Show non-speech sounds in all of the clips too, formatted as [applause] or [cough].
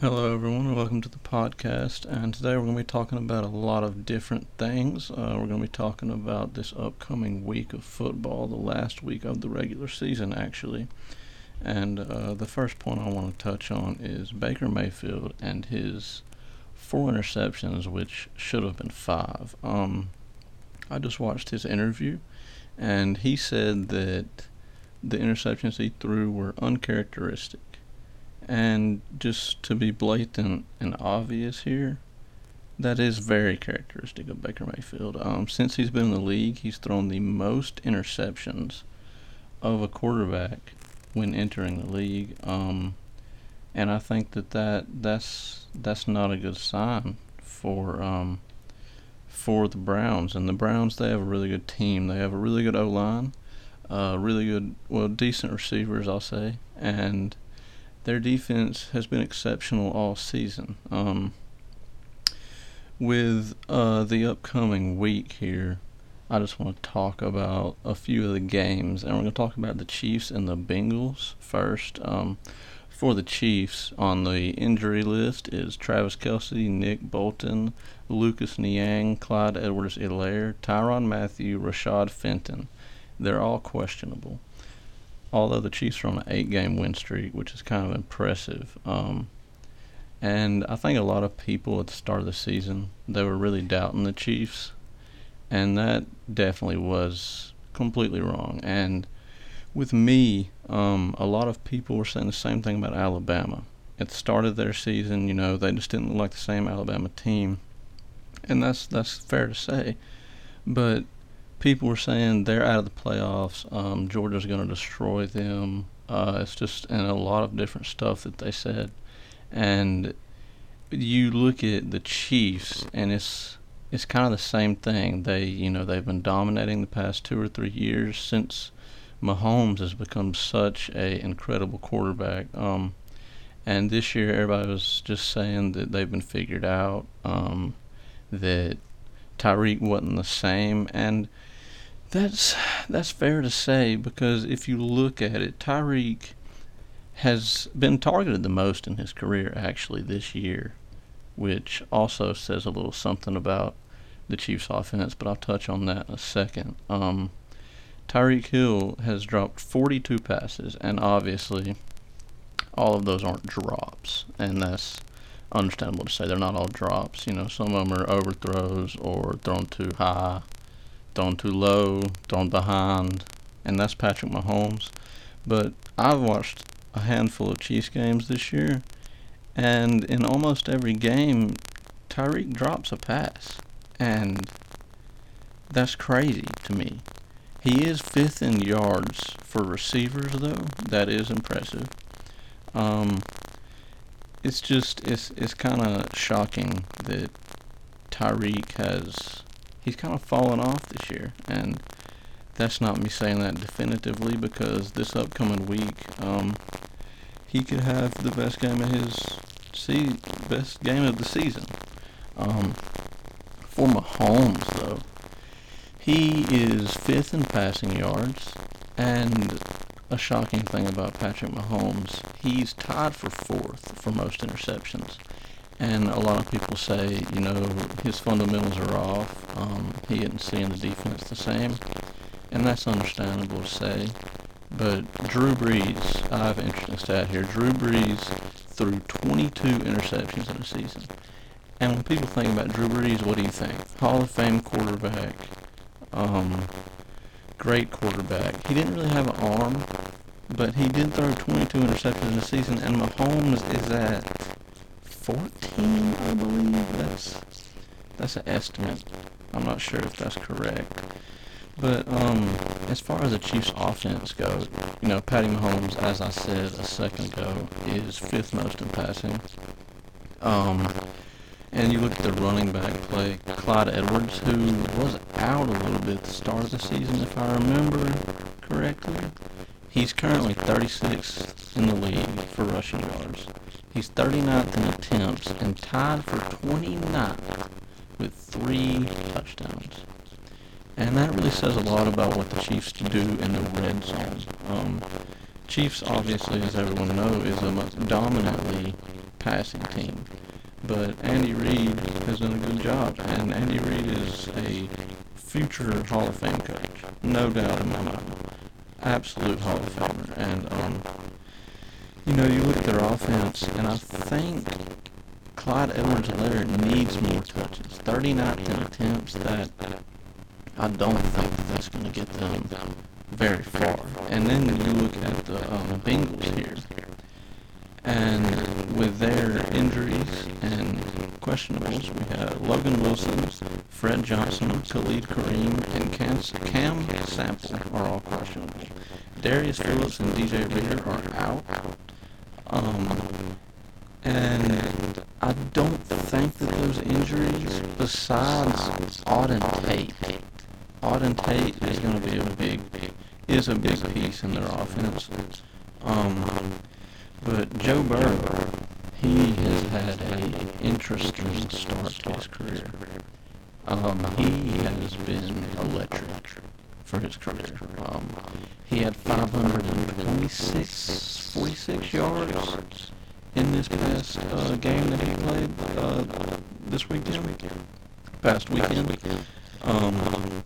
Hello, everyone, welcome to the podcast. And today we're going to be talking about a lot of different things. Uh, we're going to be talking about this upcoming week of football, the last week of the regular season, actually. And uh, the first point I want to touch on is Baker Mayfield and his four interceptions, which should have been five. Um, I just watched his interview, and he said that the interceptions he threw were uncharacteristic and just to be blatant and obvious here, that is very characteristic of Baker Mayfield. Um, since he's been in the league, he's thrown the most interceptions of a quarterback when entering the league. Um, and I think that, that that's that's not a good sign for um, for the Browns. And the Browns, they have a really good team. They have a really good O line, uh, really good, well, decent receivers, I'll say, and their defense has been exceptional all season. Um, with uh, the upcoming week here, I just want to talk about a few of the games, and we're going to talk about the Chiefs and the Bengals first. Um, for the Chiefs, on the injury list is Travis Kelce, Nick Bolton, Lucas Niang, Clyde Edwards-Helaire, Tyrann Mathieu, Rashad Fenton. They're all questionable although the Chiefs are on an eight game win streak, which is kind of impressive. Um, and I think a lot of people at the start of the season they were really doubting the Chiefs, and that definitely was completely wrong. And with me, um, a lot of people were saying the same thing about Alabama. At the start of their season, you know, they just didn't look like the same Alabama team, and that's that's fair to say. But people were saying they're out of the playoffs. Um, Georgia's going to destroy them. Uh, it's just and a lot of different stuff that they said, and you look at the Chiefs and it's it's kind of the same thing. They you know they've been dominating the past two or three years since Mahomes has become such a incredible quarterback. Um, and this year everybody was just saying that they've been figured out. Um, that Tyreek wasn't the same and that's that's fair to say because if you look at it, Tyreek has been targeted the most in his career actually this year, which also says a little something about the Chiefs' offense. But I'll touch on that in a second. Um, Tyreek Hill has dropped 42 passes, and obviously, all of those aren't drops, and that's understandable to say. They're not all drops. You know, some of them are overthrows or thrown too high thrown too low, thrown behind, and that's Patrick Mahomes. But I've watched a handful of Chiefs games this year, and in almost every game, Tyreek drops a pass, and that's crazy to me. He is fifth in yards for receivers, though. That is impressive. Um, it's just it's it's kind of shocking that Tyreek has he's kind of fallen off this year, and that's not me saying that definitively because this upcoming week, um, he could have the best game of his se- best game of the season. Um, for Mahomes, though, he is fifth in passing yards, and a shocking thing about Patrick Mahomes, he's tied for fourth for most interceptions. And a lot of people say, you know, his fundamentals are off. Um, he isn't seeing the defense the same. And that's understandable to say. But Drew Brees, I have an interesting stat here. Drew Brees threw 22 interceptions in a season. And when people think about Drew Brees, what do you think? Hall of Fame quarterback. Um, great quarterback. He didn't really have an arm, but he did throw 22 interceptions in a season. And Mahomes is at 14, I believe. That's that's an estimate. I'm not sure if that's correct. But um, as far as the Chiefs' offense goes, you know, Patty Mahomes, as I said a second ago, is fifth most in passing. Um, and you look at the running back play, Clyde Edwards, who was out a little bit at the start of the season, if I remember correctly. He's currently 36th in the league for rushing yards. He's 39th in attempts and tied for 29th with three touchdowns. And that really says a lot about what the Chiefs do in the red zone. Um, Chiefs, obviously, as everyone knows, is a dominantly passing team. But Andy Reid has done a good job, and Andy Reid is a future Hall of Fame coach, no doubt in my mind. Absolute Hall of Famer. And um, you know, you look at their offense, and I think Clyde Edwards-Helaire needs more touches. 39 attempts, that I don't think that that's going to get them very far. And then you look at the um, Bengals here, and with their injuries and questionables, we have Logan Wilson, Fred Johnson, Khalid Kareem, and Cam, Cam Sample are all questionable. Darius Phillips and DJ Reader are out. Um, and I don't think that those injuries, besides Auden Tate, Auden Tate is going to be a big, is a big piece in their offense. Um, but Joe Burrow, he has had a interesting start to his career. Um, he has been electric for his career. Um, he had 526, 46 yards in this past uh, game that he played uh, this weekend, past weekend. Um,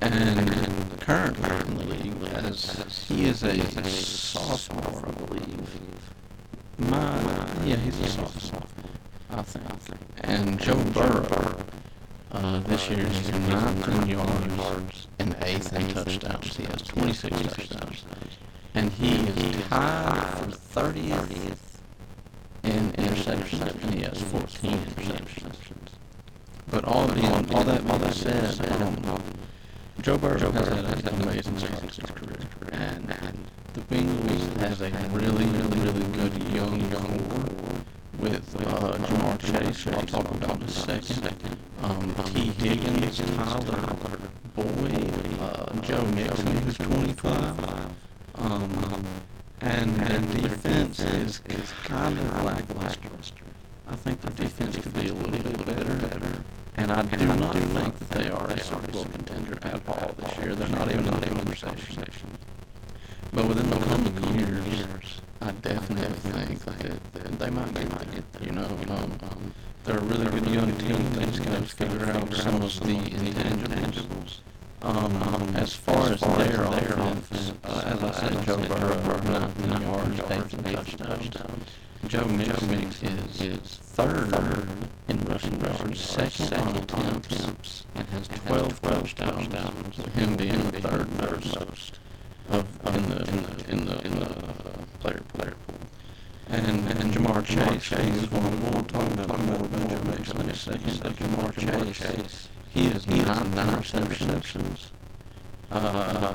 and currently in the league, as he is a sophomore, I believe. My, yeah, he's a sophomore, I think. And Joe Burrow, uh, this year he's 19 yards and eighth in touchdowns. He has 26 touchdowns. And he is tied for 30th in interceptions, he has 14 interceptions. But all, being, all that, all that said, um, Joe Burrow has had an amazing start to his career, and, and the Bengals has a really, really, really good young, young core with uh, Ja'Marr Chase, I'll talk about in a second, um, Tee Higgins, Tyler Boyd, uh, Joe Mixon, who's 25, um, and, and defense is, is kind of lackluster. I think the defense could be a little bit better. And I do not think that they are a Bowl contender at all this year. They're not even in the conversation. But within the coming years, I definitely think that, they might get there. You know, um, they're a really good young team. They just got to figure out some of the intangibles. Um, as far as their offense, uh, as I said, Joe Burrow, 19 yards, 8 touchdowns. Joe Mixon is, is third rushing yards, second on attempts, and has 12 touchdowns, with him being the third most of in the in the in the, in the uh, player player pool. And and Ja'Marr Chase, he's one we'll talk about more about Joe Mixon in a second. But Ja'Marr Chase, he has nine nine receptions. Uh,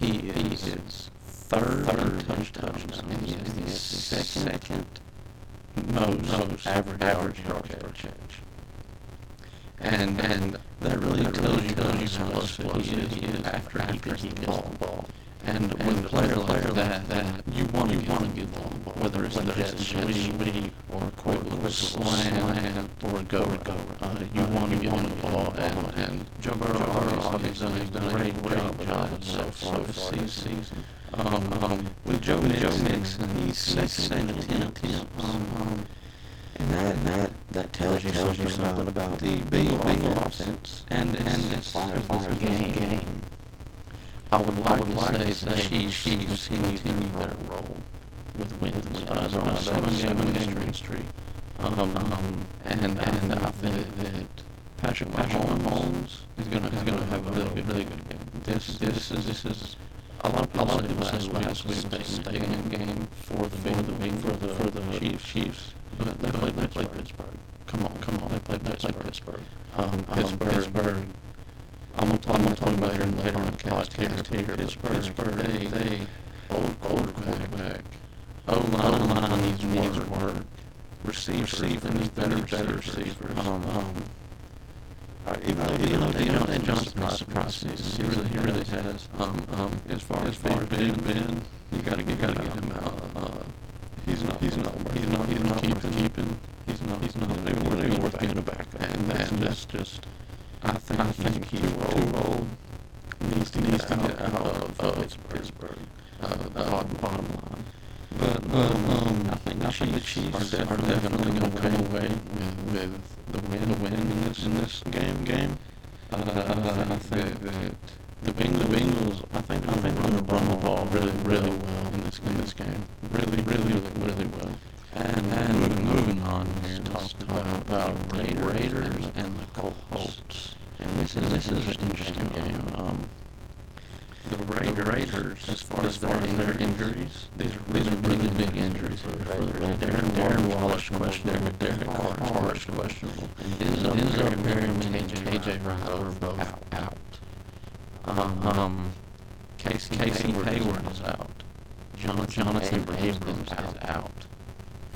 he he is third, third touchdowns, and he has the second most, most average average per catch. And and that really tells you tells how explosive he is after after he gets the ball. And, and with a player like that, that you want to want to get the ball, whether it's whether a jet sweep or a quick little slant or a go go. Uh, you want to get on the ball, and and Joe Burrow obviously has done a great great job so far this season. Um, um, with Joe, Joe Mixon, he's second in attempts. Um, um, and that, and that, that tells, you, tells something, something about, the Bengal offense and, and this, this game. game. I would like, I would like to say that the Chiefs continue their roll with wins. Uh, they're on a seven-game winning streak. Um, um, and, and I think that Patrick Mahomes is gonna is gonna have a really good, really good game. This this is this is a lot of people, a lot of people say last week was a stay-in game for the for the for the for the Chiefs. Chiefs, but they played they played Pittsburgh. Come on, come on, they played they played Pittsburgh. Um, Pittsburgh. Pittsburgh. I'm gonna talk, I'm gonna talk about it later on the podcast here. Pittsburgh, Pittsburgh, they they old quarterback. O line needs needs work. Receiver, receiver needs better better receivers. Um, um uh, even though even though Diontae Johnson has surprised season, he really he really has. Um, um, as far as far as Big Ben, you gotta you gotta get him out. Uh, he's not he's not he's not he's not worth keeping. He's not he's not even even worth being a backup. And that's just I think I think he's too old. Needs to needs to get out of, of Pittsburgh. Uh, the bottom bottom line. But um, um, I think the Chiefs are, definitely going to come away with, with the win, the win in this in this game. Game. Uh, I think that the Bengals, Bengals, I think, I think they're going to run the ball really, really well in this in this game. Really, really, really, really well. And, and moving, moving on here, let's talk about, about the Raiders and the Colts. And this is this is an interesting game. Um, the Raiders, Raiders as far as, far as their injuries, these are are really big injuries for the Raiders. Darren, Darren Waller's questionable, Derek Carr is questionable. Enzo, Enzo Perryman and KJ Wright both out. out. Um, um, Casey, Casey Hayward is out. Jonathan, Abrams, Abrams is out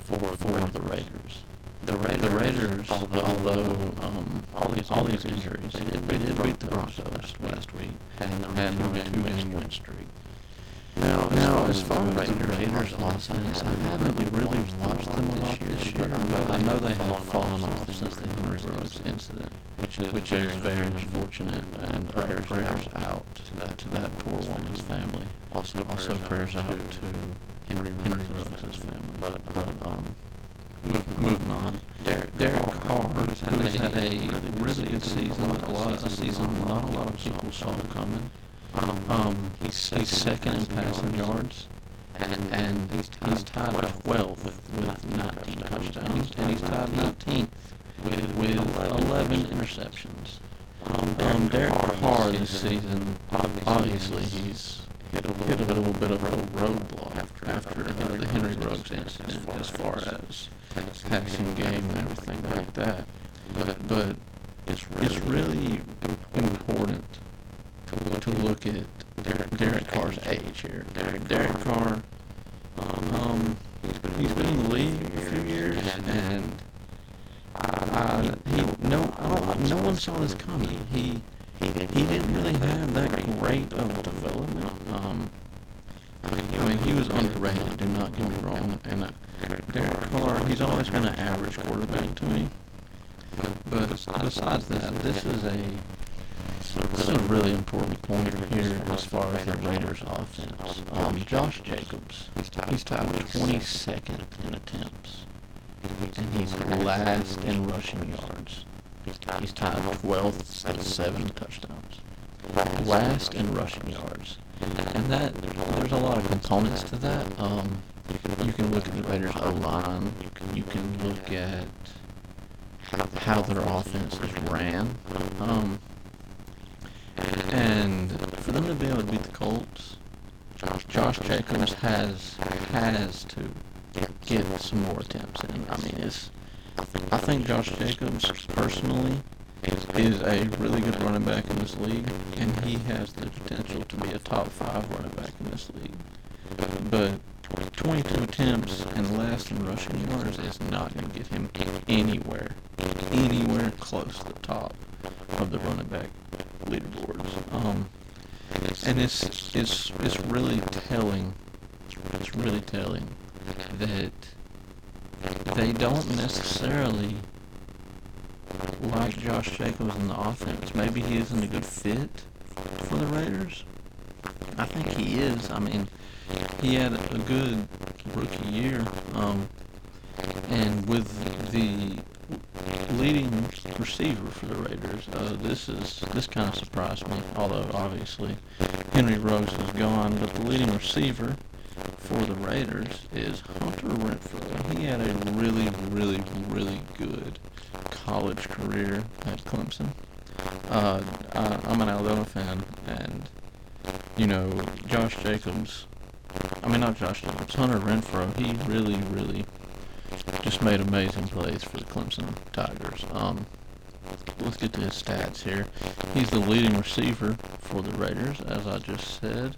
for, for the Raiders. The Raiders, the Raiders although, although um, all these all these injuries, they did, they did beat the Broncos last, last week and they had a two-game win streak. Now, now as far as the Raiders offense, I haven't really watched them a lot this year, but I know they have fallen off since the Henry Ruggs incident, which is which is very unfortunate. And prayers, prayers out to that to that poor woman's family. Also, also prayers out to Henry Henry Ruggs' family. But but um. Moving on, Derek, Derek Carr has had a really good season. A lot of a season not a lot of people saw coming. Um, um, he's, he's second in passing yards, and, and he's, he's tied 12 with, with 19 touchdowns, and he's tied 19th with, with 11 interceptions. Um, um, Derek Carr this season, obviously he's hit a little, hit a little bit of a roadblock after, after uh, the Henry Ruggs incident as far as passing game and everything like that. But, but it's really, it's really important to look at Derek, Derek Carr's age here. Derek, Derek Carr, um, he's been in the league a few years, and uh, he no no one saw this coming. He he didn't really have that great of development. Um, I mean, he was underrated. Do not get me wrong. And uh, Derek Carr, he's always been an average quarterback to me. But besides that, this is a this is a really important point here as far as the Raiders' offense. Um, Josh Jacobs, he's tied 22nd in attempts, and he's last in rushing yards. He's tied 12th at seven touchdowns, last in rushing yards, and that there's a lot of components to that. Um, you can look at the Raiders' O line. You can look at how their offense is ran. Um, and for them to be able to beat the Colts, Josh Jacobs has has to get some more attempts in. I mean, it's I think Josh Jacobs personally is a really good running back in this league, and he has the potential to be a top five running back in this league. But 22 attempts and last in rushing yards is not going to get him anywhere, anywhere close to the top of the running back leaderboards. Um, and it's it's it's really telling. It's really telling that they don't necessarily like Josh Jacobs in the offense. Maybe he isn't a good fit for the Raiders. I think he is. I mean, he had a good rookie year. Um, and with the leading receiver for the Raiders, uh, this is this kind of surprised me. Although obviously Henry Ruggs is gone, but the leading receiver for the Raiders is Hunter Renfrow. He had a really, really, really good college career at Clemson. Uh, I, I'm an Alabama fan, and you know Josh Jacobs. I mean, not Josh Jacobs. Hunter Renfrow. He really, really just made amazing plays for the Clemson Tigers. Um, let's get to his stats here. He's the leading receiver for the Raiders, as I just said,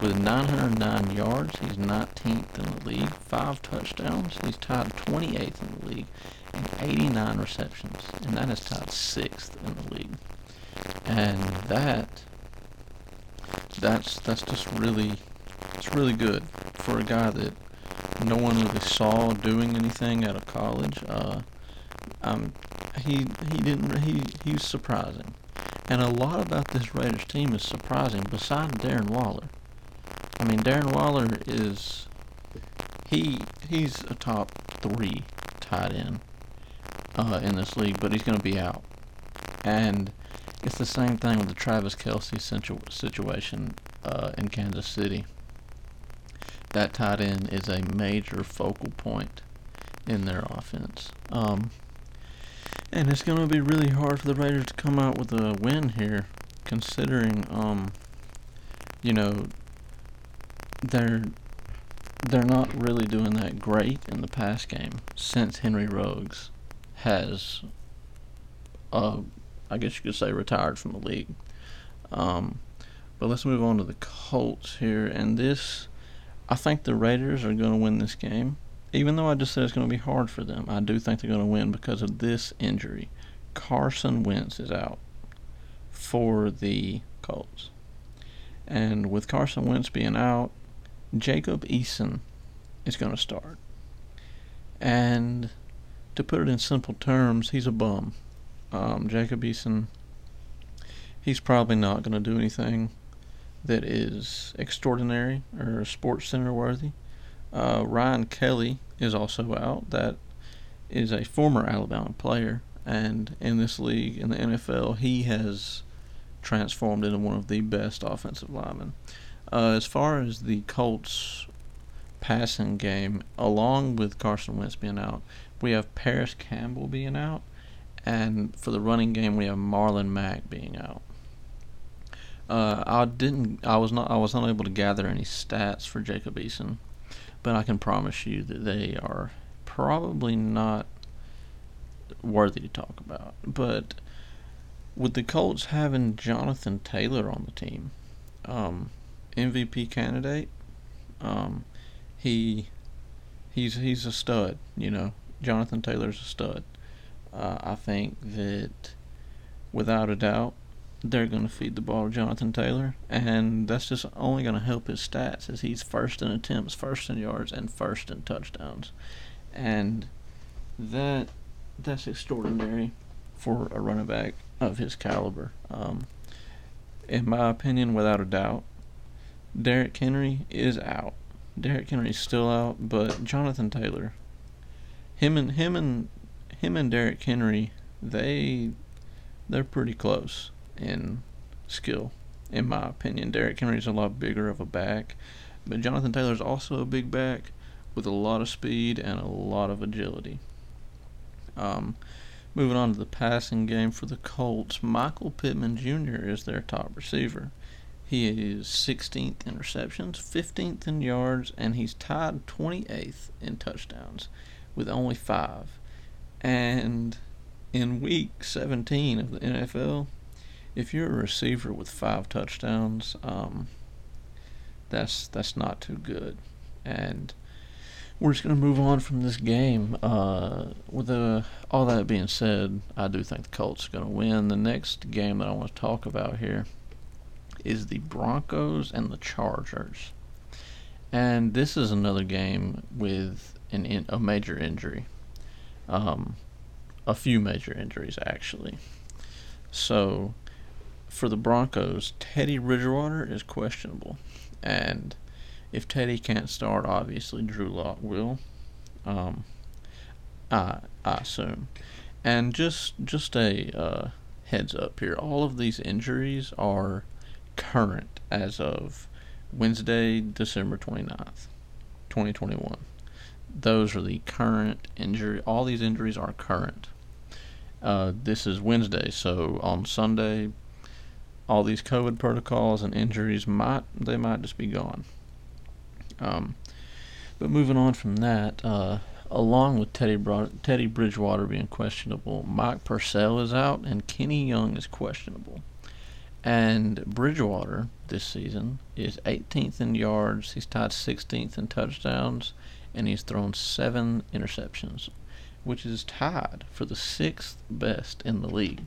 with 909 yards. He's 19th in the league, five touchdowns. He's tied 28th in the league, and 89 receptions, and that is tied sixth in the league. And that, that's that's just really, it's really good for a guy that no one really saw doing anything out of college. Uh, um, he he didn't he he's surprising, and a lot about this Raiders team is surprising. Besides Darren Waller, I mean Darren Waller is he he's a top three tight end uh, in this league, but he's going to be out. And it's the same thing with the Travis Kelce situ- situation uh, in Kansas City. That tight end is a major focal point in their offense. Um, and it's going to be really hard for the Raiders to come out with a win here, considering, um, you know, they're they're not really doing that great in the pass game since Henry Ruggs has, uh, I guess you could say, retired from the league. Um, but let's move on to the Colts here, and this, I think the Raiders are going to win this game. Even though I just said it's going to be hard for them, I do think they're going to win because of this injury. Carson Wentz is out for the Colts. And with Carson Wentz being out, Jacob Eason is going to start. And to put it in simple terms, he's a bum. Um, Jacob Eason, he's probably not going to do anything that is extraordinary or Sports Center worthy. Uh, Ryan Kelly is also out. That is a former Alabama player, and in this league, in the NFL, he has transformed into one of the best offensive linemen. Uh, as far as the Colts passing game, along with Carson Wentz being out, we have Parris Campbell being out, and for the running game, we have Marlon Mack being out. Uh, I didn't. I was not. I was unable to gather any stats for Jacob Eason, but I can promise you that they are probably not worthy to talk about. But with the Colts having Jonathan Taylor on the team, um, MVP candidate. Um, he he's he's a stud. You know, Jonathan Taylor's a stud. Uh, I think that without a doubt they're going to feed the ball to Jonathan Taylor, and that's just only going to help his stats as he's first in attempts, first in yards, and first in touchdowns, and that that's extraordinary for a running back of his caliber. Um, in my opinion, without a doubt, Derrick Henry is out. Derrick Henry's still out, but Jonathan Taylor, him and him and him and Derrick Henry, they they're pretty close in skill, in my opinion. Derrick Henry's a lot bigger of a back, but Jonathan Taylor's also a big back with a lot of speed and a lot of agility. Um, moving on to the passing game for the Colts, Michael Pittman Jr. is their top receiver. He is 16th in receptions, 15th in yards, and he's tied 28th in touchdowns with only five. And in week 17 of the NFL, if you're a receiver with five touchdowns, um, that's that's not too good. And we're just going to move on from this game. Uh, with the, all that being said, I do think the Colts are going to win. The next game that I want to talk about here is the Broncos and the Chargers. And this is another game with an in, a major injury. Um, a few major injuries, actually. So, for the Broncos, Teddy Bridgewater is questionable. And if Teddy can't start, obviously Drew Lock will. Um, I, I assume. And just just a uh, heads up here, all of these injuries are current as of Wednesday, December 29th, 2021. Those are the current injury. All these injuries are current. Uh, this is Wednesday, so on Sunday, all these COVID protocols and injuries might they might just be gone. Um, but moving on from that, uh, along with Teddy Teddy Bridgewater being questionable, Mike Purcell is out and Kenny Young is questionable. And Bridgewater this season is 18th in yards. He's tied 16th in touchdowns, and he's thrown seven interceptions, which is tied for the sixth best in the league.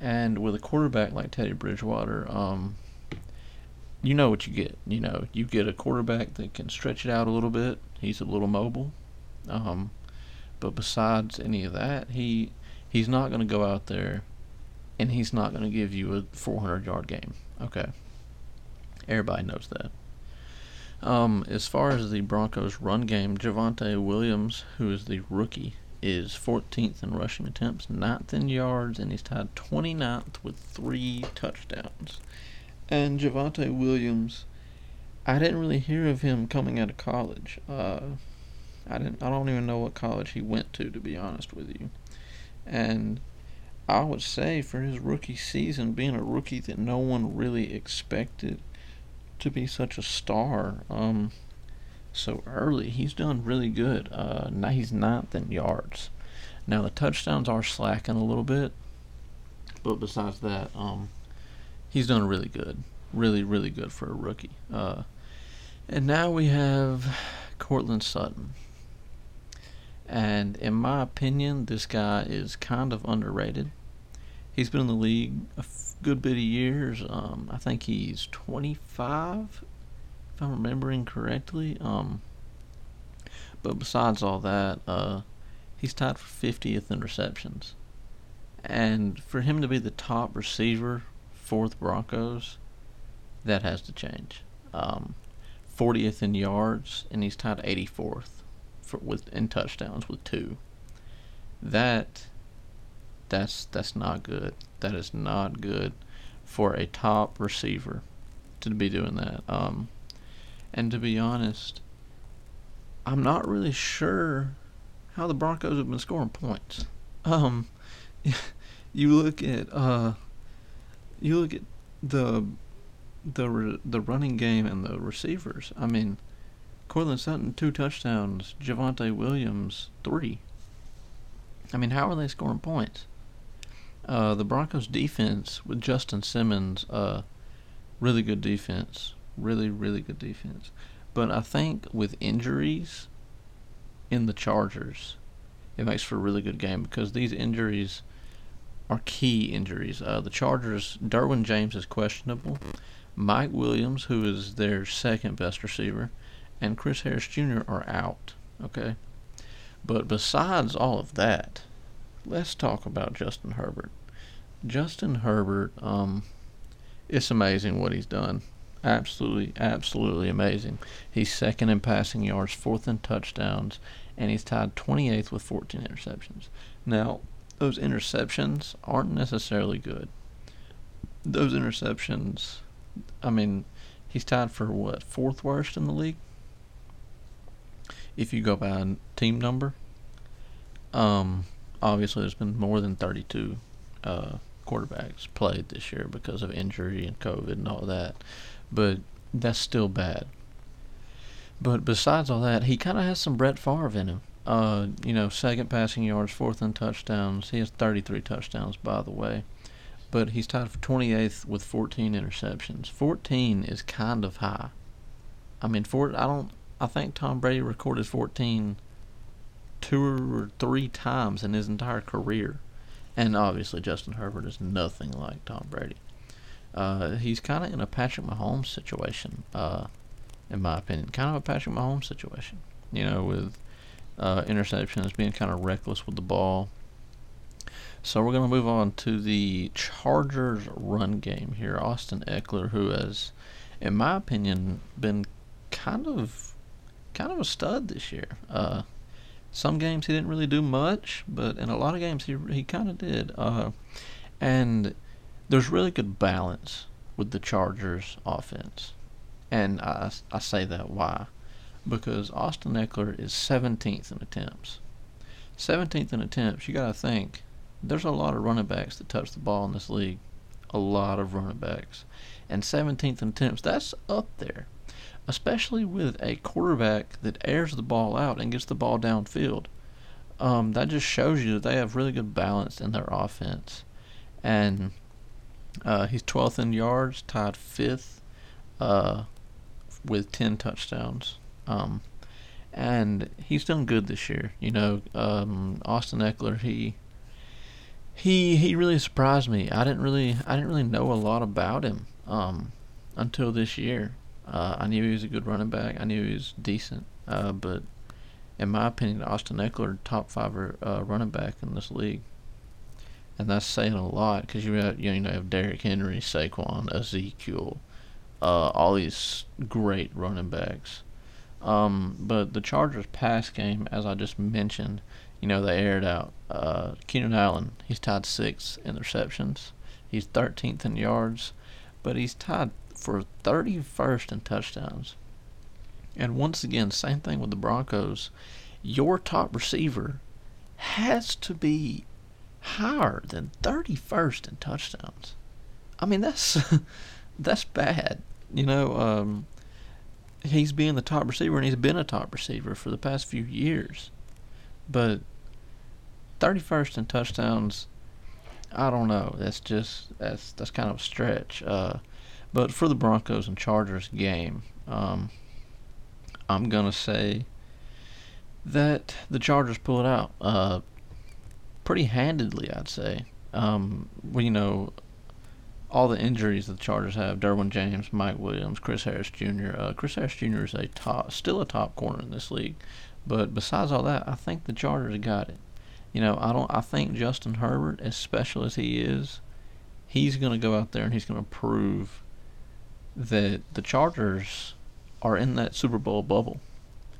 And with a quarterback like Teddy Bridgewater, um, you know what you get. You know, you get a quarterback that can stretch it out a little bit. He's a little mobile. Um, but besides any of that, he he's not going to go out there and he's not going to give you a 400 yard game. Okay. Everybody knows that. Um, as far as the Broncos' run game, Javonte Williams, who is the rookie, is 14th in rushing attempts, 9th in yards, and he's tied 29th with three touchdowns. And Javonte Williams, I didn't really hear of him coming out of college. Uh, I didn't. I don't even know what college he went to, to be honest with you. And I would say for his rookie season, being a rookie that no one really expected to be such a star um, so early, he's done really good. Uh, now he's ninth in yards. Now the touchdowns are slacking a little bit, but besides that, um, he's done really good. Really, really good for a rookie. Uh, and now we have Courtland Sutton. And in my opinion, this guy is kind of underrated. He's been in the league a good bit of years. Um, I think he's 25, if I'm remembering correctly. Um, but besides all that, uh, he's tied for 50th in receptions. And for him to be the top receiver for the Broncos, that has to change. Um, 40th in yards, and he's tied 84th for, with in touchdowns with two. That that's that's not good. That is not good for a top receiver to be doing that. Um, and to be honest, I'm not really sure how the Broncos have been scoring points. Um, [laughs] you look at uh, you look at the the the running game and the receivers. I mean, Courtland Sutton, two touchdowns. Javonte Williams, three. I mean, how are they scoring points? Uh, the Broncos' defense with Justin Simmons, uh, really good defense. Really, really good defense. But I think with injuries in the Chargers, it makes for a really good game because these injuries are key injuries. Uh, the Chargers, Derwin James is questionable. Mike Williams, who is their second best receiver, and Chris Harris Jr. are out. Okay? But besides all of that, let's talk about Justin Herbert. Justin Herbert, um, it's amazing what he's done. Absolutely, absolutely amazing. He's second in passing yards, fourth in touchdowns, and he's tied 28th with 14 interceptions. Now, those interceptions aren't necessarily good. Those interceptions, I mean, he's tied for what, fourth worst in the league? If you go by team number, um, obviously there's been more than 32 uh, quarterbacks played this year because of injury and COVID and all that, but that's still bad. But besides all that, he kind of has some Brett Favre in him. Uh, you know, second passing yards, fourth in touchdowns. He has 33 touchdowns, by the way. But he's tied for 28th with 14 interceptions. 14 is kind of high. I mean, for I don't I think Tom Brady recorded 14 two or three times in his entire career. And obviously, Justin Herbert is nothing like Tom Brady. Uh, he's kind of in a Patrick Mahomes situation, uh, in my opinion. Kind of a Patrick Mahomes situation. You know, with uh, interceptions, being kind of reckless with the ball. So we're going to move on to the Chargers run game here. Austin Ekeler, who has, in my opinion, been kind of kind of a stud this year. Uh, some games he didn't really do much, but in a lot of games he he kind of did. Uh, and there's really good balance with the Chargers offense, and I I say that why? Because Austin Ekeler is 17th in attempts. 17th in attempts. You got to think. There's a lot of running backs that touch the ball in this league. A lot of running backs. And 17th in attempts, that's up there especially with a quarterback that airs the ball out and gets the ball downfield. Um, that just shows you that they have really good balance in their offense. And uh, he's 12th in yards, tied fifth uh, with 10 touchdowns. Um, and he's done good this year. You know, um, Austin Ekeler, he he he really surprised me. I didn't really I didn't really know a lot about him um, until this year. Uh, I knew he was a good running back. I knew he was decent. Uh, but in my opinion, Austin Ekeler, top five uh, running back in this league. And that's saying a lot because you have, you know, you have Derrick Henry, Saquon, Ezekiel, uh, all these great running backs. Um, but the Chargers pass game, as I just mentioned, you know, they aired out. Uh, Keenan Allen, he's tied six interceptions. He's 13th in yards, but he's tied for 31st in touchdowns. And once again, same thing with the Broncos. Your top receiver has to be higher than 31st in touchdowns. I mean, that's [laughs] that's bad. You know, um, he's being the top receiver, and he's been a top receiver for the past few years. But 31st in touchdowns, I don't know. That's just that's that's kind of a stretch. Uh, but for the Broncos and Chargers game, um, I'm gonna say that the Chargers pull it out uh, pretty handedly. I'd say. Um, you know, all the injuries that the Chargers have: Derwin James, Mike Williams, Chris Harris Jr. Uh, Chris Harris Jr. is a top, still a top corner in this league. But besides all that, I think the Chargers got it. You know, I don't. I think Justin Herbert, as special as he is, he's going to go out there and he's going to prove that the Chargers are in that Super Bowl bubble.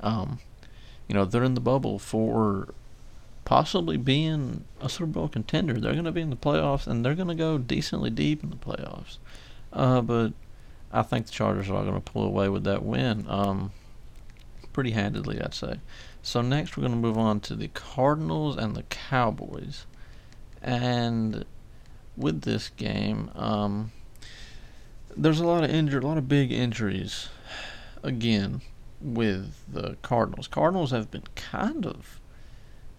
Um, you know, they're in the bubble for possibly being a Super Bowl contender. They're going to be in the playoffs and they're going to go decently deep in the playoffs. Uh, but I think the Chargers are going to pull away with that win. Um, pretty handedly, I'd say. So next we're going to move on to the Cardinals and the Cowboys. And with this game, um, there's a lot of injured, a lot of big injuries. Again, with the Cardinals. Cardinals have been kind of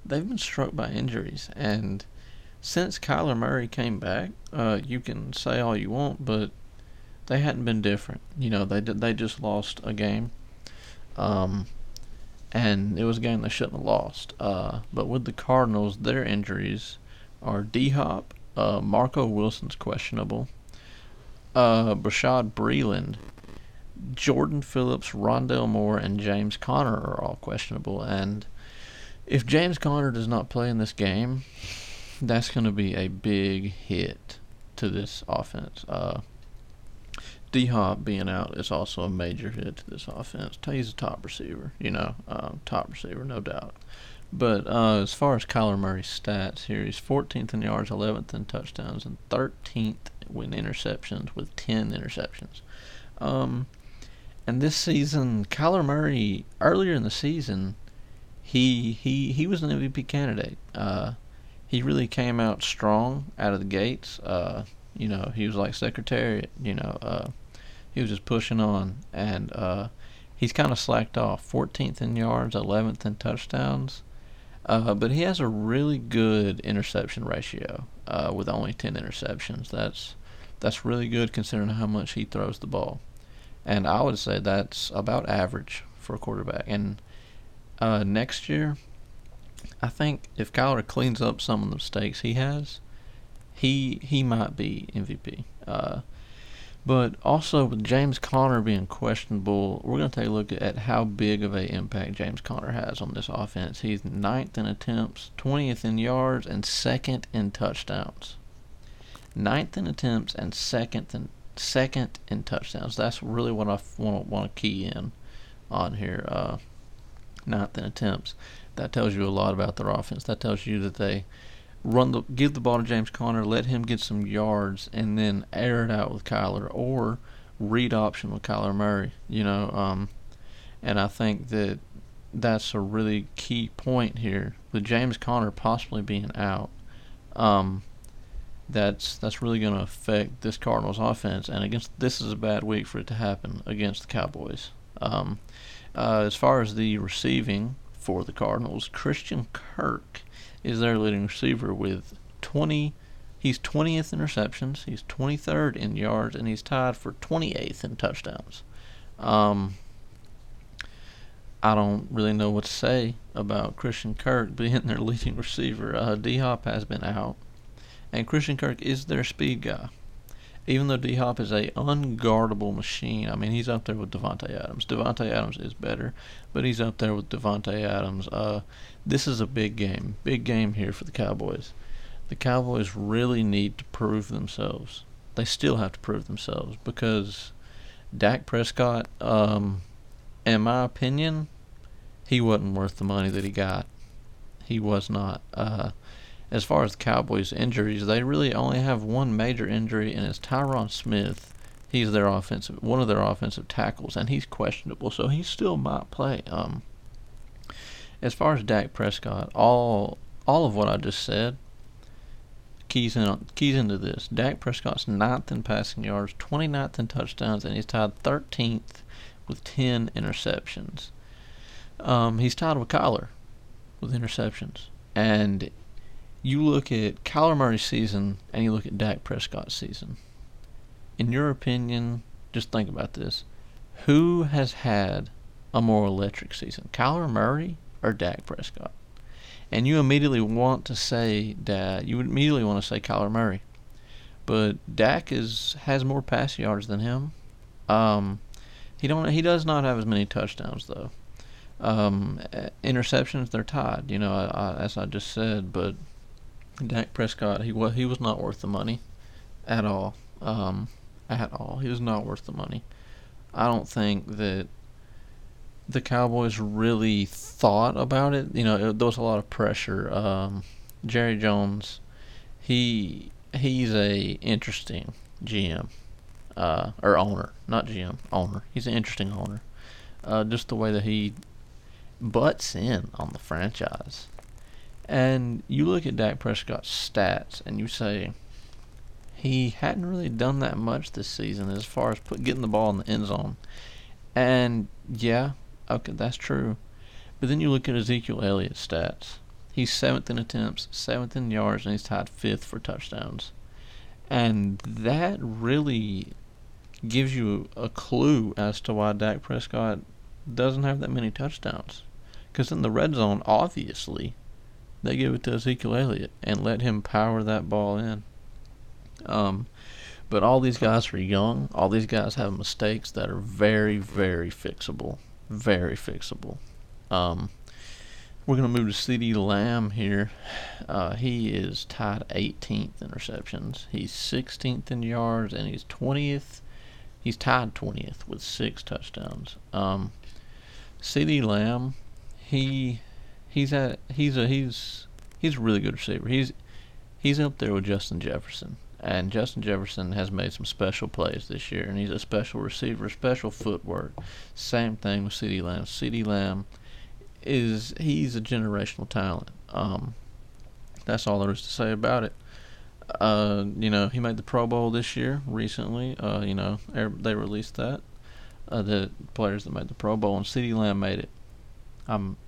they've been struck by injuries, and since Kyler Murray came back, uh, you can say all you want, but they hadn't been different. You know, they did, they just lost a game, um, and it was a game they shouldn't have lost. Uh, but with the Cardinals, their injuries are D Hop, uh, Marco Wilson's questionable, uh, Bashaud Breeland Jordan Phillips, Rondale Moore, and James Conner are all questionable. And if James Conner does not play in this game, that's going to be a big hit to this offense. Uh, D Hop being out is also a major hit to this offense. He's a top receiver, you know, um, top receiver, no doubt. But uh, as far as Kyler Murray's stats here, he's 14th in yards, 11th in touchdowns, and 13th in interceptions with 10 interceptions. Um, and this season, Kyler Murray earlier in the season, he he he was an MVP candidate. Uh, he really came out strong out of the gates. Uh, you know, he was like Secretariat. You know, uh, he was just pushing on, and uh, he's kind of slacked off. 14th in yards, 11th in touchdowns. Uh, but he has a really good interception ratio uh, with only 10 interceptions. That's that's really good considering how much he throws the ball and I would say that's about average for a quarterback. And uh, next year, I think if Kyler cleans up some of the mistakes he has, he he might be MVP. Uh, but also with James Conner being questionable, we're going to take a look at how big of an impact James Conner has on this offense. He's ninth in attempts, 20th in yards, and second in touchdowns. Ninth in attempts and second in second in touchdowns. That's really what I want want to key in on here. Uh, ninth in attempts. That tells you a lot about their offense. That tells you that they run the give the ball to James Conner, let him get some yards, and then air it out with Kyler or read option with Kyler Murray. You know, um, and I think that that's a really key point here with James Conner possibly being out. Um, that's that's really going to affect this Cardinals offense. And against this is a bad week for it to happen against the Cowboys. Um, uh, as far as the receiving for the Cardinals, Christian Kirk is their leading receiver with 20. He's 20th in receptions, he's 23rd in yards, and he's tied for 28th in touchdowns. Um, I don't really know what to say about Christian Kirk [laughs] being their leading receiver. Uh, D Hop has been out and Christian Kirk is their speed guy. Even though D Hop is a unguardable machine, I mean he's up there with Davante Adams. Davante Adams is better, but he's up there with Davante Adams. Uh, this is a big game, big game here for the Cowboys. The Cowboys really need to prove themselves. They still have to prove themselves because Dak Prescott, um, in my opinion, he wasn't worth the money that he got. He was not. Uh, as far as the Cowboys' injuries, they really only have one major injury, and it's Tyron Smith. He's their offensive, one of their offensive tackles, and he's questionable, so he still might play. Um, as far as Dak Prescott, all all of what I just said keys in keys into this. Dak Prescott's ninth in passing yards, 29th in touchdowns, and he's tied 13th with 10 interceptions. Um, he's tied with Kyler with interceptions, and you look at Kyler Murray's season and you look at Dak Prescott's season. In your opinion, just think about this. Who has had a more electric season, Kyler Murray or Dak Prescott? And you immediately want to say that you would immediately want to say Kyler Murray, but Dak is has more pass yards than him. Um, he don't he does not have as many touchdowns though. Um, interceptions they're tied, you know, I, as I just said, but Dak Prescott, he was he was not worth the money at all. Um, at all, he was not worth the money. I don't think that the Cowboys really thought about it. You know, it, there was a lot of pressure. Um, Jerry Jones, he he's a interesting GM uh, or owner, not GM, owner. He's an interesting owner. Uh, just the way that he butts in on the franchise. And you look at Dak Prescott's stats and you say he hadn't really done that much this season as far as put, getting the ball in the end zone. And yeah, okay, that's true. But then you look at Ezekiel Elliott's stats. He's seventh in attempts, seventh in yards, and he's tied fifth for touchdowns. And that really gives you a clue as to why Dak Prescott doesn't have that many touchdowns. Because in the red zone, obviously, they give it to Ezekiel Elliott and let him power that ball in. Um, but all these guys are young. All these guys have mistakes that are very, very fixable. Very fixable. Um, we're going to move to CeeDee Lamb here. Uh, he is tied 18th in receptions. He's 16th in yards, and he's 20th. He's tied 20th with six touchdowns. Um, CeeDee Lamb, he he's at he's a he's he's a really good receiver. He's he's up there with Justin Jefferson. And Justin Jefferson has made some special plays this year, and he's a special receiver, special footwork. Same thing with CeeDee Lamb. CeeDee Lamb is he's a generational talent. Um, that's all there is to say about it. Uh, you know, he made the Pro Bowl this year recently. Uh, you know, they released that. Uh, the players that made the Pro Bowl, and CeeDee Lamb made it. I'm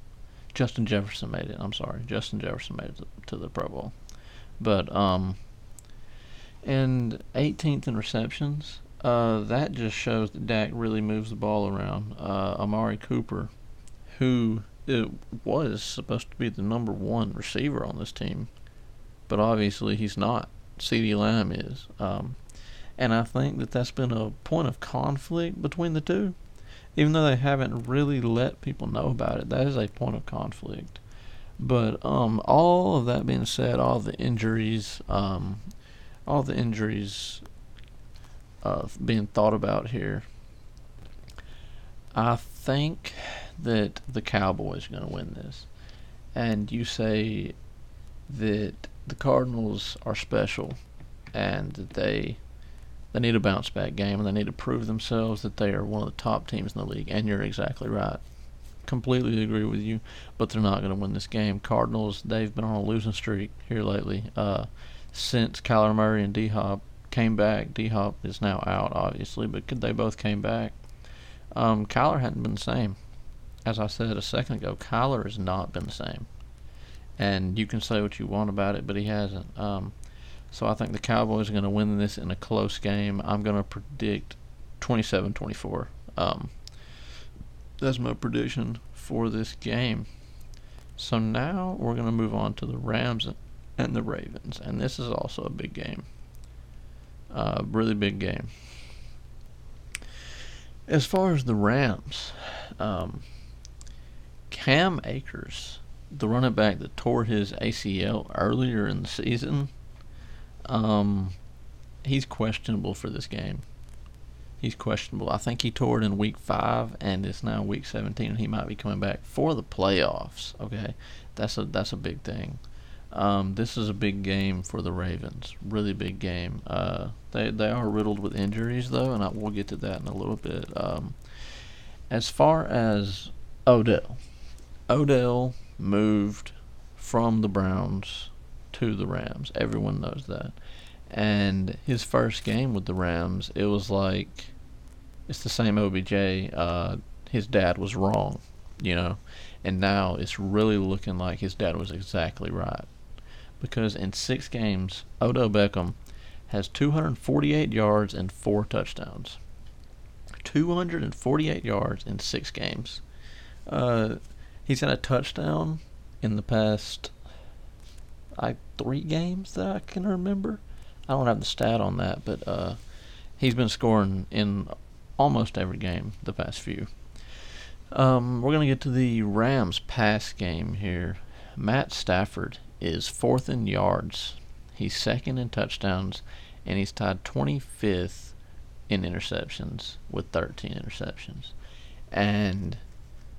Justin Jefferson made it. I'm sorry, Justin Jefferson made it to, the Pro Bowl, but um, and 18th in receptions. Uh, that just shows that Dak really moves the ball around. Uh, Amari Cooper, who it was supposed to be the number one receiver on this team, but obviously he's not. CeeDee Lamb is. Um, and I think that that's been a point of conflict between the two even though they haven't really let people know about it, that is a point of conflict. But um, all of that being said, all the injuries, um, all the injuries uh, being thought about here, I think that the Cowboys are going to win this. And you say that the Cardinals are special and that they they need a bounce back game and they need to prove themselves that they are one of the top teams in the league. And you're exactly right. Completely agree with you, but they're not going to win this game. Cardinals, they've been on a losing streak here lately. Uh, since Kyler Murray and D Hop came back, D Hop is now out, obviously, but could they both came back. Um, Kyler hadn't been the same. As I said a second ago, Kyler has not been the same. And you can say what you want about it, but he hasn't. Um, so I think the Cowboys are going to win this in a close game. I'm going to predict 27-24. Um, that's my prediction for this game. So now we're going to move on to the Rams and the Ravens, and this is also a big game. Uh, really big game. As far as the Rams, um, Cam Akers, the running back that tore his ACL earlier in the season, um, he's questionable for this game. he's questionable. I think he tore it in week five, and it's now week 17, and he might be coming back for the playoffs. Okay, that's a that's a big thing. Um, this is a big game for the Ravens. Really big game. Uh, they they are riddled with injuries though, and I, we'll get to that in a little bit. Um, as far as Odell, Odell moved from the Browns to the Rams. Everyone knows that. And his first game with the Rams, it was like it's the same OBJ. Uh, his dad was wrong, you know, and now it's really looking like his dad was exactly right because in six games, Odell Beckham has 248 yards and four touchdowns. 248 yards in six games. Uh, he's had a touchdown in the past, I three games that I can remember. I don't have the stat on that, but uh, he's been scoring in almost every game the past few. Um, we're gonna get to the Rams pass game here. Matt Stafford is fourth in yards. He's second in touchdowns, and he's tied 25th in interceptions with 13 interceptions. And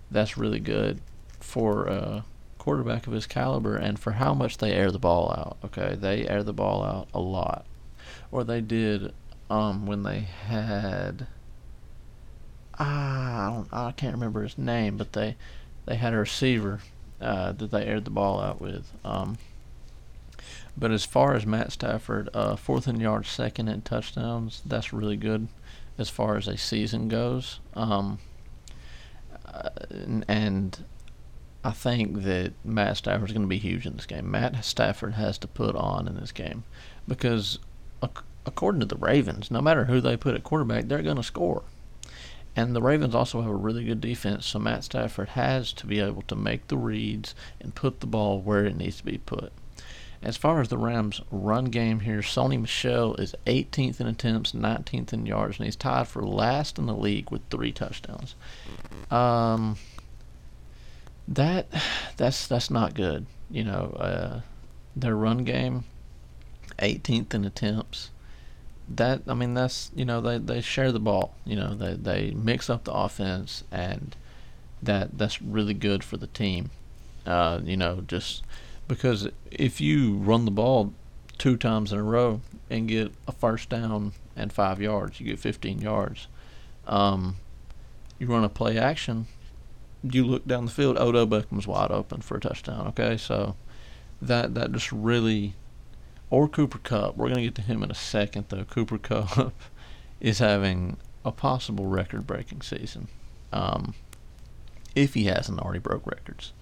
that's really good for a quarterback of his caliber and for how much they air the ball out. Okay, they air the ball out a lot. Or they did um, when they had. Ah, I, don't, I can't remember his name, but they they had a receiver uh, that they aired the ball out with. Um, but as far as Matt Stafford, uh, fourth in yards, second in touchdowns, that's really good as far as a season goes. Um, uh, and I think that Matt Stafford is going to be huge in this game. Matt Stafford has to put on in this game because, according to the Ravens, no matter who they put at quarterback, they're going to score. And the Ravens also have a really good defense, so Matt Stafford has to be able to make the reads and put the ball where it needs to be put. As far as the Rams' run game here, Sony Michel is 18th in attempts, 19th in yards, and he's tied for last in the league with three touchdowns. Um, that that's that's not good. You know, uh, their run game, 18th in attempts, that I mean that's you know they, they share the ball you know they they mix up the offense and that that's really good for the team uh, you know just because if you run the ball two times in a row and get a first down and five yards you get 15 yards um, you run a play action you look down the field Odell Beckham's wide open for a touchdown okay so that that just really or Cooper Kupp. We're to get to him in a second, though. Cooper Kupp [laughs] is having a possible record breaking season. Um, if he hasn't already broke records.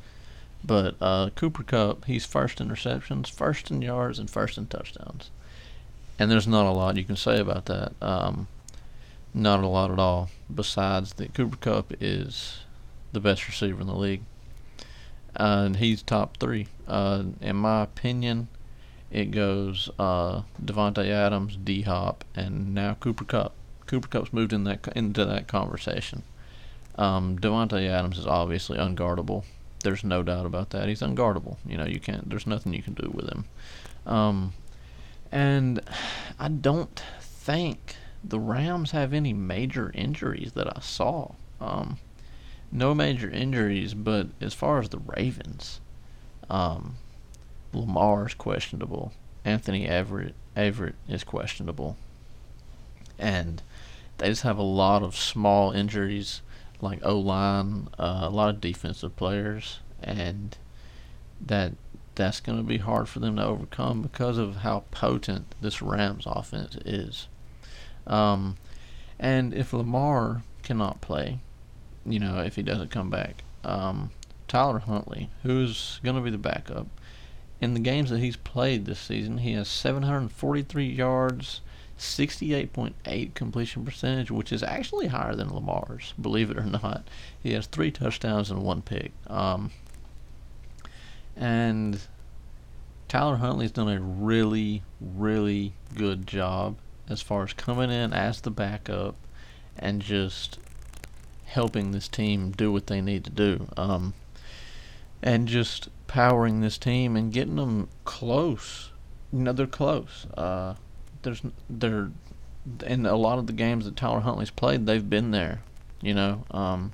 But uh, Cooper Kupp, he's first in receptions, first in yards, and first in touchdowns. And there's not a lot you can say about that. Um, not a lot at all. Besides that, Cooper Kupp is the best receiver in the league. Uh, and he's top three. Uh, in my opinion, it goes uh, Davante Adams, D Hop, and now Cooper Kupp. Cooper Kupp's moved in that into that conversation. Um, Davante Adams is obviously unguardable. There's no doubt about that. He's unguardable. You know, you can't. There's nothing you can do with him. Um, and I don't think the Rams have any major injuries that I saw. Um, no major injuries, but as far as the Ravens, um, Lamar is questionable. Anthony Everett Averett is questionable. And they just have a lot of small injuries, like O line, uh, a lot of defensive players, and that that's going to be hard for them to overcome because of how potent this Rams offense is. Um, and if Lamar cannot play, you know, if he doesn't come back, um, Tyler Huntley, who's going to be the backup, in the games that he's played this season, he has 743 yards, 68.8 completion percentage, which is actually higher than Lamar's, believe it or not. He has three touchdowns and one pick. Um, and Tyler Huntley's done a really, really good job as far as coming in as the backup and just helping this team do what they need to do. Um, and just powering this team and getting them close. You know, they're close. Uh, there's they're in a lot of the games that Tyler Huntley's played, they've been there. You know, um,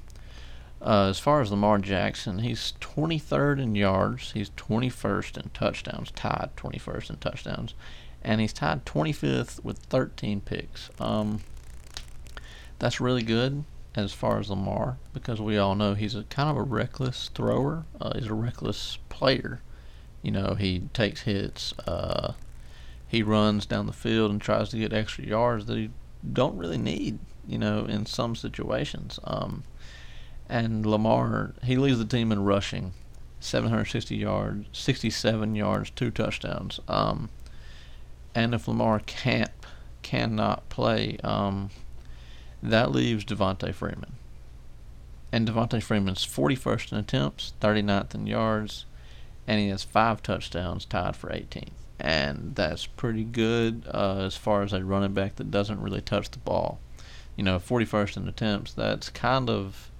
uh, as far as Lamar Jackson, he's 23rd in yards. He's 21st in touchdowns, tied 21st in touchdowns, and he's tied 25th with 13 picks. Um, that's really good as far as Lamar because we all know he's a kind of a reckless thrower. Uh, he's a reckless player. You know, he takes hits. Uh, he runs down the field and tries to get extra yards that he don't really need. You know, in some situations. Um, and Lamar, he leads the team in rushing, 760 yards, 67 yards, two touchdowns. Um, and if Lamar can't, cannot play, um, that leaves Devonta Freeman. And Devonta Freeman's 41st in attempts, 39th in yards, and he has five touchdowns, tied for 18th. And that's pretty good uh, as far as a running back that doesn't really touch the ball. You know, 41st in attempts, that's kind of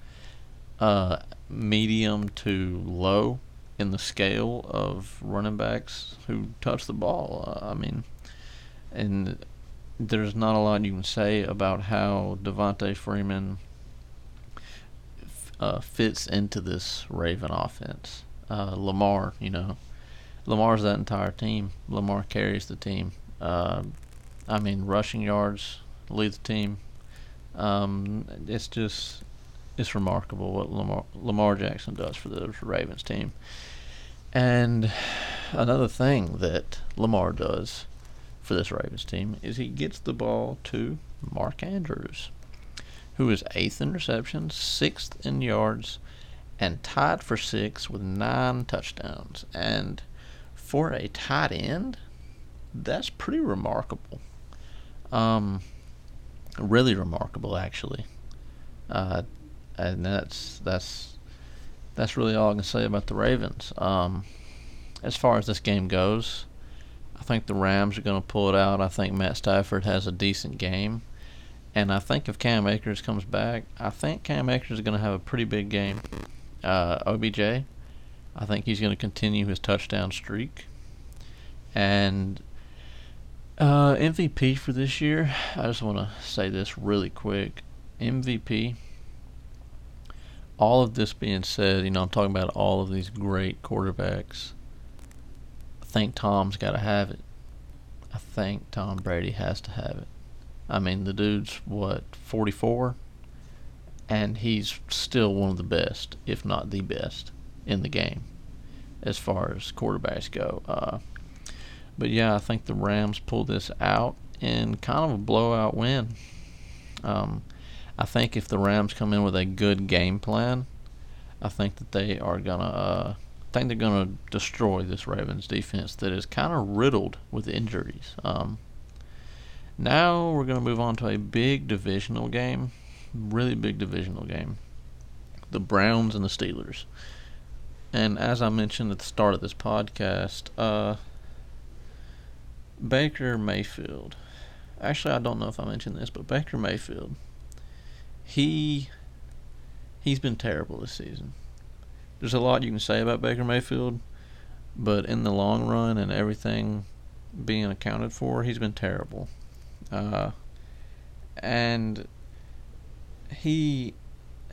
uh, medium to low in the scale of running backs who touch the ball. Uh, I mean, and there's not a lot you can say about how Devonta Freeman uh, fits into this Raven offense. Uh, Lamar, you know, Lamar's that entire team. Lamar carries the team. Uh, I mean, rushing yards lead the team. Um, it's just it's remarkable what Lamar Lamar Jackson does for the Ravens team. And another thing that Lamar does for this Ravens team is he gets the ball to Mark Andrews, who is eighth in receptions, sixth in yards, and tied for six with nine touchdowns. And for a tight end, that's pretty remarkable. Um, really remarkable, actually. Uh, and that's that's that's really all I can say about the Ravens. Um, as far as this game goes, I think the Rams are going to pull it out. I think Matt Stafford has a decent game. And I think if Cam Akers comes back, I think Cam Akers is going to have a pretty big game. Uh, OBJ, I think he's going to continue his touchdown streak. And uh, MVP for this year, I just want to say this really quick. MVP, all of this being said, you know, I'm talking about all of these great quarterbacks. Think Tom's got to have it. I think Tom Brady has to have it. I mean, the dude's what 44, and he's still one of the best, if not the best, in the game as far as quarterbacks go. Uh, but yeah, I think the Rams pulled this out in kind of a blowout win. Um, I think if the Rams come in with a good game plan, I think that they are gonna. Uh, think they're gonna destroy this Ravens defense that is kind of riddled with injuries. Um, now we're gonna move on to a big divisional game, really big divisional game. The Browns and the Steelers. And as I mentioned at the start of this podcast, uh, Baker Mayfield. Actually, I don't know if I mentioned this, but Baker Mayfield he he's been terrible this season. There's a lot you can say about Baker Mayfield, but in the long run and everything being accounted for, he's been terrible. Uh, and he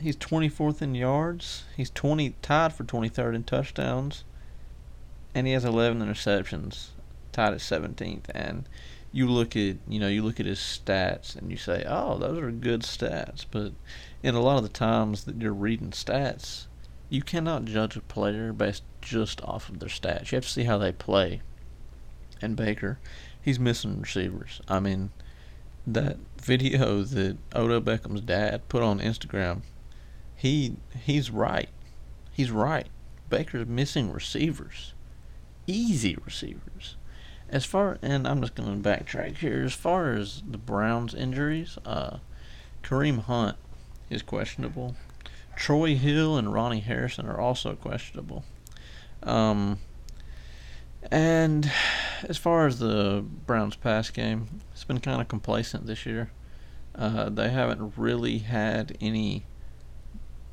he's 24th in yards. He's 20 tied for 23rd in touchdowns, and he has 11 interceptions, tied at 17th. And you look at you know you look at his stats and you say, oh, those are good stats. But in a lot of the times that you're reading stats, you cannot judge a player based just off of their stats. You have to see how they play. And Baker, he's missing receivers. I mean, that video that Odell Beckham's dad put on Instagram, he he's right. He's right. Baker's missing receivers. Easy receivers. As far and I'm just going to backtrack here. As far as the Browns' injuries, uh, Kareem Hunt is questionable. Troy Hill and Ronnie Harrison are also questionable. Um, and as far as the Browns' pass game, it's been kind of complacent this year. Uh, they haven't really had any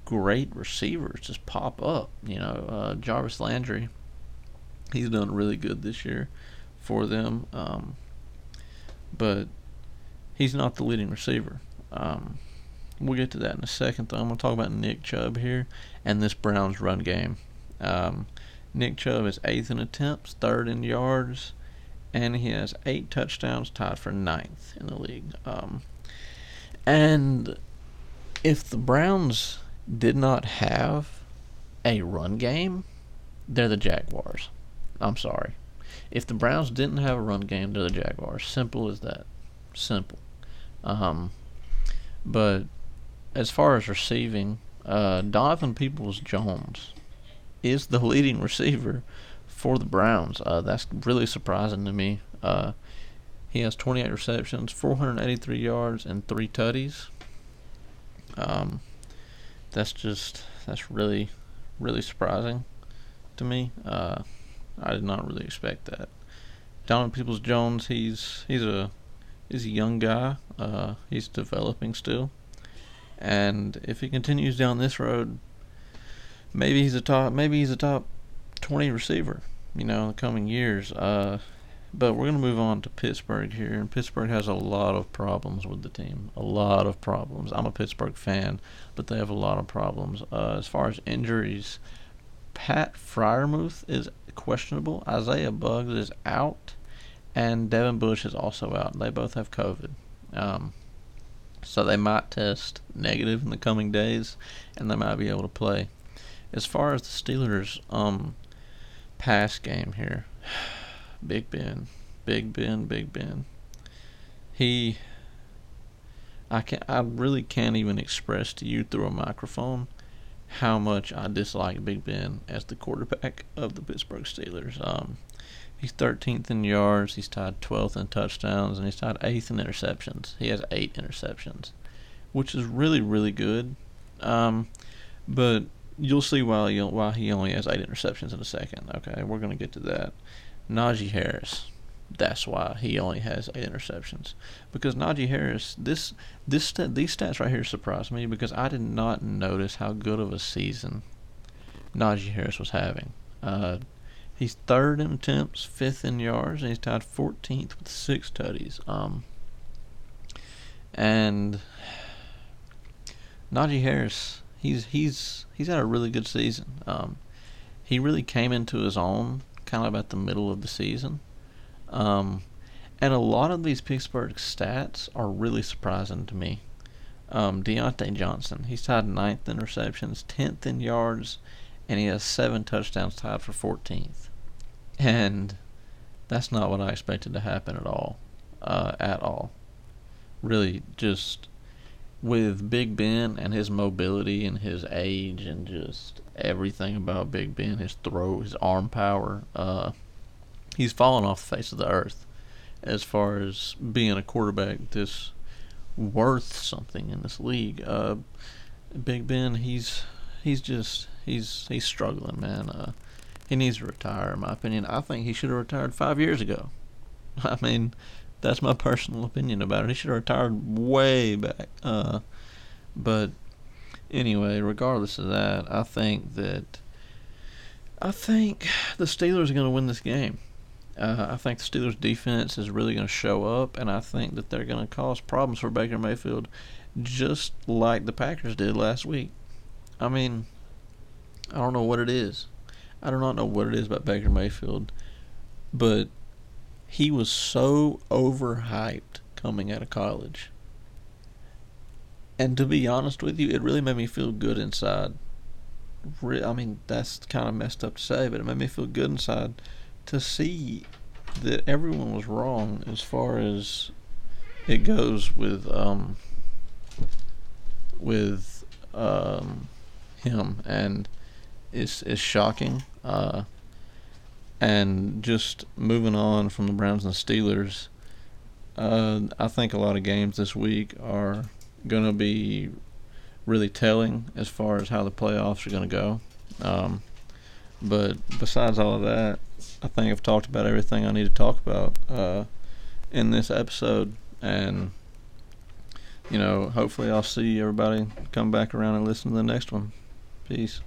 great receivers just pop up. You know, uh, Jarvis Landry, he's done really good this year for them. Um, but he's not the leading receiver. Um, we'll get to that in a second, though. I'm going to talk about Nick Chubb here and this Browns run game. Um, Nick Chubb is eighth in attempts, third in yards, and he has eight touchdowns, tied for ninth in the league. Um, and if the Browns did not have a run game, they're the Jaguars. I'm sorry. If the Browns didn't have a run game, they're the Jaguars. Simple as that. Simple. Um, but as far as receiving, uh, Donovan Peoples Jones is the leading receiver for the Browns. Uh, that's really surprising to me. Uh, he has 28 receptions, 483 yards, and three tutties. Um, that's just that's really really surprising to me. Uh, I did not really expect that. Donovan Peoples Jones, he's he's a he's a young guy. Uh, he's developing still, and if he continues down this road, maybe he's a top maybe he's a top twenty receiver. You know, in the coming years. Uh, but we're going to move on to Pittsburgh here, and Pittsburgh has a lot of problems with the team. A lot of problems. I'm a Pittsburgh fan, but they have a lot of problems. Uh, as far as injuries, Pat Freiermuth is questionable. Isaiah Buggs is out, and Devin Bush is also out. They both have COVID. Um, so they might test negative in the coming days, and they might be able to play. As far as the Steelers' um, pass game here, [sighs] Big Ben, Big Ben, Big Ben. He, I can I really can't even express to you through a microphone how much I dislike Big Ben as the quarterback of the Pittsburgh Steelers. Um, he's 13th in yards, he's tied 12th in touchdowns, and he's tied 8th in interceptions. He has eight interceptions, which is really really good. Um, but you'll see why he, why he only has eight interceptions in a second. Okay, we're gonna get to that. Najee Harris. That's why he only has eight interceptions. Because Najee Harris, this this these stats right here surprised me because I did not notice how good of a season Najee Harris was having. Uh, he's third in attempts, fifth in yards, and he's tied 14th with six tutties. Um, and Najee Harris, he's he's he's had a really good season. Um, he really came into his own kind of at the middle of the season. Um, and a lot of these Pittsburgh stats are really surprising to me. Um, Diontae Johnson, he's tied ninth in receptions, 10th in yards, and he has seven touchdowns tied for 14th. And that's not what I expected to happen at all. Uh, at all. Really, just with Big Ben and his mobility and his age and just everything about Big Ben, his throw, his arm power, uh, he's fallen off the face of the earth as far as being a quarterback this worth something in this league. Uh, Big Ben, he's he's just he's he's struggling, man. Uh, he needs to retire, in my opinion. I think he should have retired five years ago. [laughs] I mean, that's my personal opinion about it. He should have retired way back. Uh, but anyway, regardless of that, I think that I think the Steelers are going to win this game. Uh, I think the Steelers' defense is really going to show up, and I think that they're going to cause problems for Baker Mayfield, just like the Packers did last week. I mean, I don't know what it is. I do not know what it is about Baker Mayfield, but he was so overhyped coming out of college. And to be honest with you, it really made me feel good inside. I mean, that's kind of messed up to say, but it made me feel good inside to see that everyone was wrong as far as it goes with um, with um, him, and it's it's shocking. Uh, and just moving on from the Browns and the Steelers, uh, I think a lot of games this week are going to be really telling as far as how the playoffs are going to go. Um, but besides all of that, I think I've talked about everything I need to talk about uh, in this episode. And, you know, hopefully I'll see everybody come back around and listen to the next one. Peace.